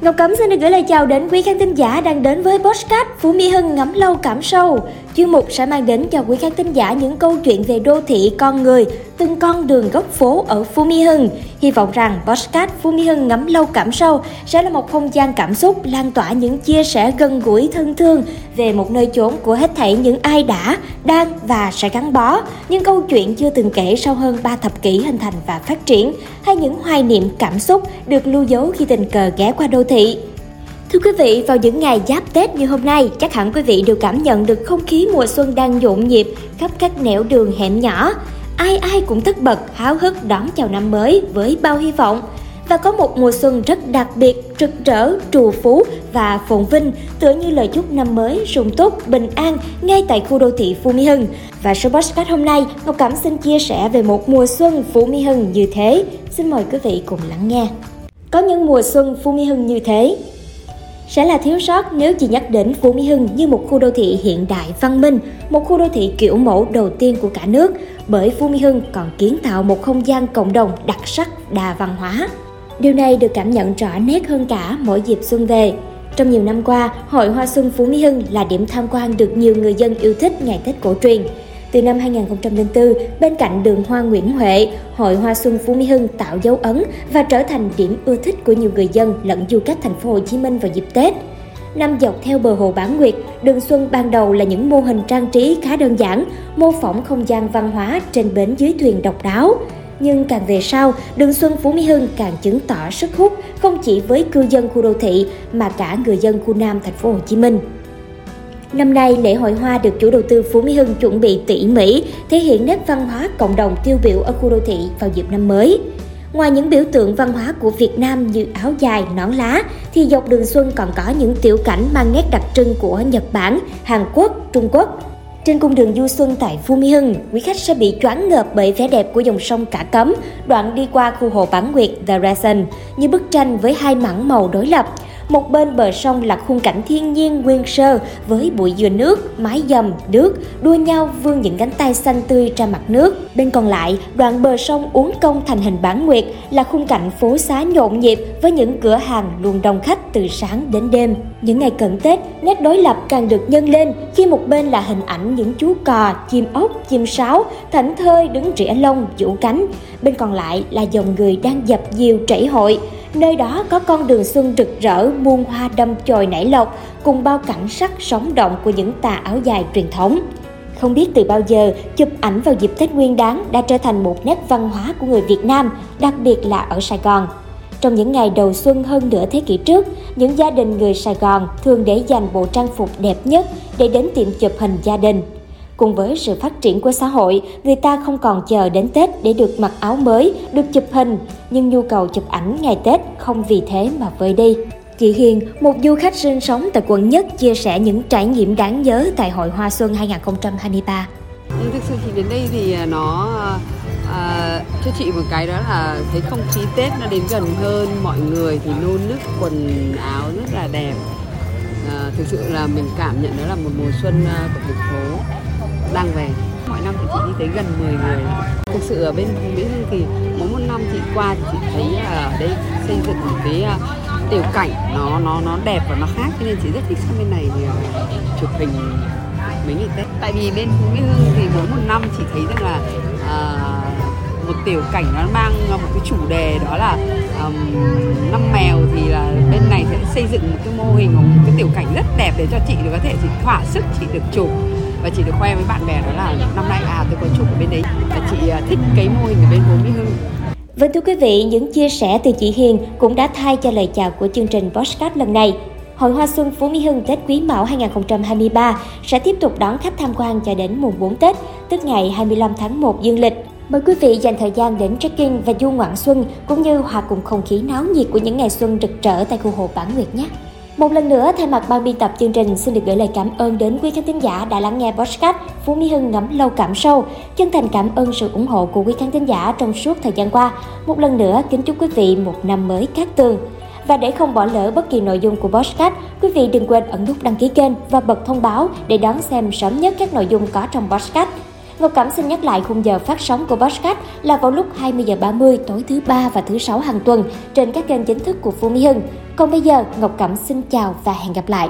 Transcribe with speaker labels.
Speaker 1: Ngọc Cẩm xin được gửi lời chào đến quý khán thính giả đang đến với podcast Phú Mỹ Hưng ngắm lâu cảm sâu. Chuyên mục sẽ mang đến cho quý khán thính giả những câu chuyện về đô thị con người, từng con đường góc phố ở Phú Mỹ Hưng. Hy vọng rằng podcast Phú Mỹ Hưng ngắm lâu cảm sâu sẽ là một không gian cảm xúc lan tỏa những chia sẻ gần gũi thân thương về một nơi chốn của hết thảy những ai đã, đang và sẽ gắn bó. Những câu chuyện chưa từng kể sau hơn 3 thập kỷ hình thành và phát triển, hay những hoài niệm cảm xúc được lưu dấu khi tình cờ ghé qua đô thị. Thưa quý vị, vào những ngày giáp Tết như hôm nay, chắc hẳn quý vị đều cảm nhận được không khí mùa xuân đang nhộn nhịp khắp các nẻo đường hẻm nhỏ. Ai ai cũng tất bật háo hức đón chào năm mới với bao hy vọng. Và có một mùa xuân rất đặc biệt, rực rỡ, trù phú và phồn vinh, tựa như lời chúc năm mới sung túc, bình an ngay tại khu đô thị Phú Mỹ Hưng. Và số podcast hôm nay, Ngọc Cẩm xin chia sẻ về một mùa xuân Phú Mỹ Hưng như thế. Xin mời quý vị cùng lắng nghe. Có những mùa xuân Phú Mỹ Hưng như thế, sẽ là thiếu sót nếu chỉ nhắc đến Phú Mỹ Hưng như một khu đô thị hiện đại văn minh, một khu đô thị kiểu mẫu đầu tiên của cả nước, bởi Phú Mỹ Hưng còn kiến tạo một không gian cộng đồng đặc sắc đa văn hóa. Điều này được cảm nhận rõ nét hơn cả mỗi dịp xuân về. Trong nhiều năm qua, Hội Hoa Xuân Phú Mỹ Hưng là điểm tham quan được nhiều người dân yêu thích ngày Tết cổ truyền. Từ năm 2004, bên cạnh đường hoa Nguyễn Huệ, Hội Hoa Xuân Phú Mỹ Hưng tạo dấu ấn và trở thành điểm ưa thích của nhiều người dân lẫn du khách thành phố Hồ Chí Minh vào dịp Tết. Năm dọc theo bờ hồ Bán Nguyệt, đường xuân ban đầu là những mô hình trang trí khá đơn giản, mô phỏng không gian văn hóa trên bến dưới thuyền độc đáo. Nhưng càng về sau, đường xuân Phú Mỹ Hưng càng chứng tỏ sức hút không chỉ với cư dân khu đô thị mà cả người dân khu Nam thành phố Hồ Chí Minh. Năm nay, lễ hội hoa được chủ đầu tư Phú Mỹ Hưng chuẩn bị tỉ mỉ, thể hiện nét văn hóa cộng đồng tiêu biểu ở khu đô thị vào dịp năm mới. Ngoài những biểu tượng văn hóa của Việt Nam như áo dài, nón lá, thì dọc đường xuân còn có những tiểu cảnh mang nét đặc trưng của Nhật Bản, Hàn Quốc, Trung Quốc. Trên cung đường du xuân tại Phú Mỹ Hưng, quý khách sẽ bị choáng ngợp bởi vẻ đẹp của dòng sông Cả Cấm, đoạn đi qua khu hồ bản Nguyệt The Reson, như bức tranh với hai mảng màu đối lập, một bên bờ sông là khung cảnh thiên nhiên nguyên sơ với bụi dừa nước, mái dầm, nước, đua nhau vươn những cánh tay xanh tươi ra mặt nước. Bên còn lại, đoạn bờ sông uốn cong thành hình bán nguyệt là khung cảnh phố xá nhộn nhịp với những cửa hàng luôn đông khách từ sáng đến đêm. Những ngày cận Tết, nét đối lập càng được nhân lên khi một bên là hình ảnh những chú cò, chim ốc, chim sáo, thảnh thơi đứng rỉa lông, vũ cánh. Bên còn lại là dòng người đang dập dìu trảy hội, Nơi đó có con đường xuân rực rỡ, muôn hoa đâm chồi nảy lộc, cùng bao cảnh sắc sống động của những tà áo dài truyền thống. Không biết từ bao giờ, chụp ảnh vào dịp Tết Nguyên đán đã trở thành một nét văn hóa của người Việt Nam, đặc biệt là ở Sài Gòn. Trong những ngày đầu xuân hơn nửa thế kỷ trước, những gia đình người Sài Gòn thường để dành bộ trang phục đẹp nhất để đến tiệm chụp hình gia đình. Cùng với sự phát triển của xã hội, người ta không còn chờ đến Tết để được mặc áo mới, được chụp hình, nhưng nhu cầu chụp ảnh ngày Tết không vì thế mà vơi đi. Chị Hiền, một du khách sinh sống tại quận Nhất chia sẻ những trải nghiệm đáng nhớ tại Hội Hoa Xuân 2023.
Speaker 2: Vâng, thực sự thì đến đây thì à, nó à, cho chị một cái đó là thấy không khí Tết nó đến gần hơn mọi người thì nôn nức quần áo rất là đẹp. À, thực sự là mình cảm nhận đó là một mùa xuân à, của thành phố đang về. Mọi năm thì chị đi tới gần 10 người. Thực sự ở bên Mỹ Hưng thì mỗi một năm chị qua thì chị thấy ở đây xây dựng một cái à, tiểu cảnh nó nó nó đẹp và nó khác cho nên chị rất thích sang bên này thì à, chụp hình mấy ngày Tết. Tại vì bên Mỹ Hưng thì mỗi một năm chị thấy rằng là uh, một tiểu cảnh nó mang một cái chủ đề đó là um, năm mèo thì là bên này sẽ xây dựng một cái mô hình một cái tiểu cảnh rất đẹp để cho chị được có thể chị thỏa sức chị được chụp và chị được khoe với bạn bè đó là năm nay à tôi có chụp ở bên đấy và chị à, thích cái mô hình ở bên Hồ Mỹ Hưng
Speaker 1: Vâng thưa quý vị, những chia sẻ từ chị Hiền cũng đã thay cho lời chào của chương trình Postcard lần này. Hội Hoa Xuân Phú Mỹ Hưng Tết Quý Mão 2023 sẽ tiếp tục đón khách tham quan cho đến mùng 4 Tết, tức ngày 25 tháng 1 dương lịch. Mời quý vị dành thời gian đến trekking và du ngoạn xuân cũng như hòa cùng không khí náo nhiệt của những ngày xuân rực rỡ tại khu hồ Bản Nguyệt nhé. Một lần nữa, thay mặt ban biên tập chương trình xin được gửi lời cảm ơn đến quý khán thính giả đã lắng nghe podcast Phú Mỹ Hưng ngắm lâu cảm sâu. Chân thành cảm ơn sự ủng hộ của quý khán thính giả trong suốt thời gian qua. Một lần nữa, kính chúc quý vị một năm mới cát tường. Và để không bỏ lỡ bất kỳ nội dung của podcast, quý vị đừng quên ấn nút đăng ký kênh và bật thông báo để đón xem sớm nhất các nội dung có trong podcast. Ngọc Cẩm xin nhắc lại khung giờ phát sóng của Podcast là vào lúc 20 giờ 30 tối thứ ba và thứ sáu hàng tuần trên các kênh chính thức của Phú Mỹ Hưng. Còn bây giờ, Ngọc Cẩm xin chào và hẹn gặp lại.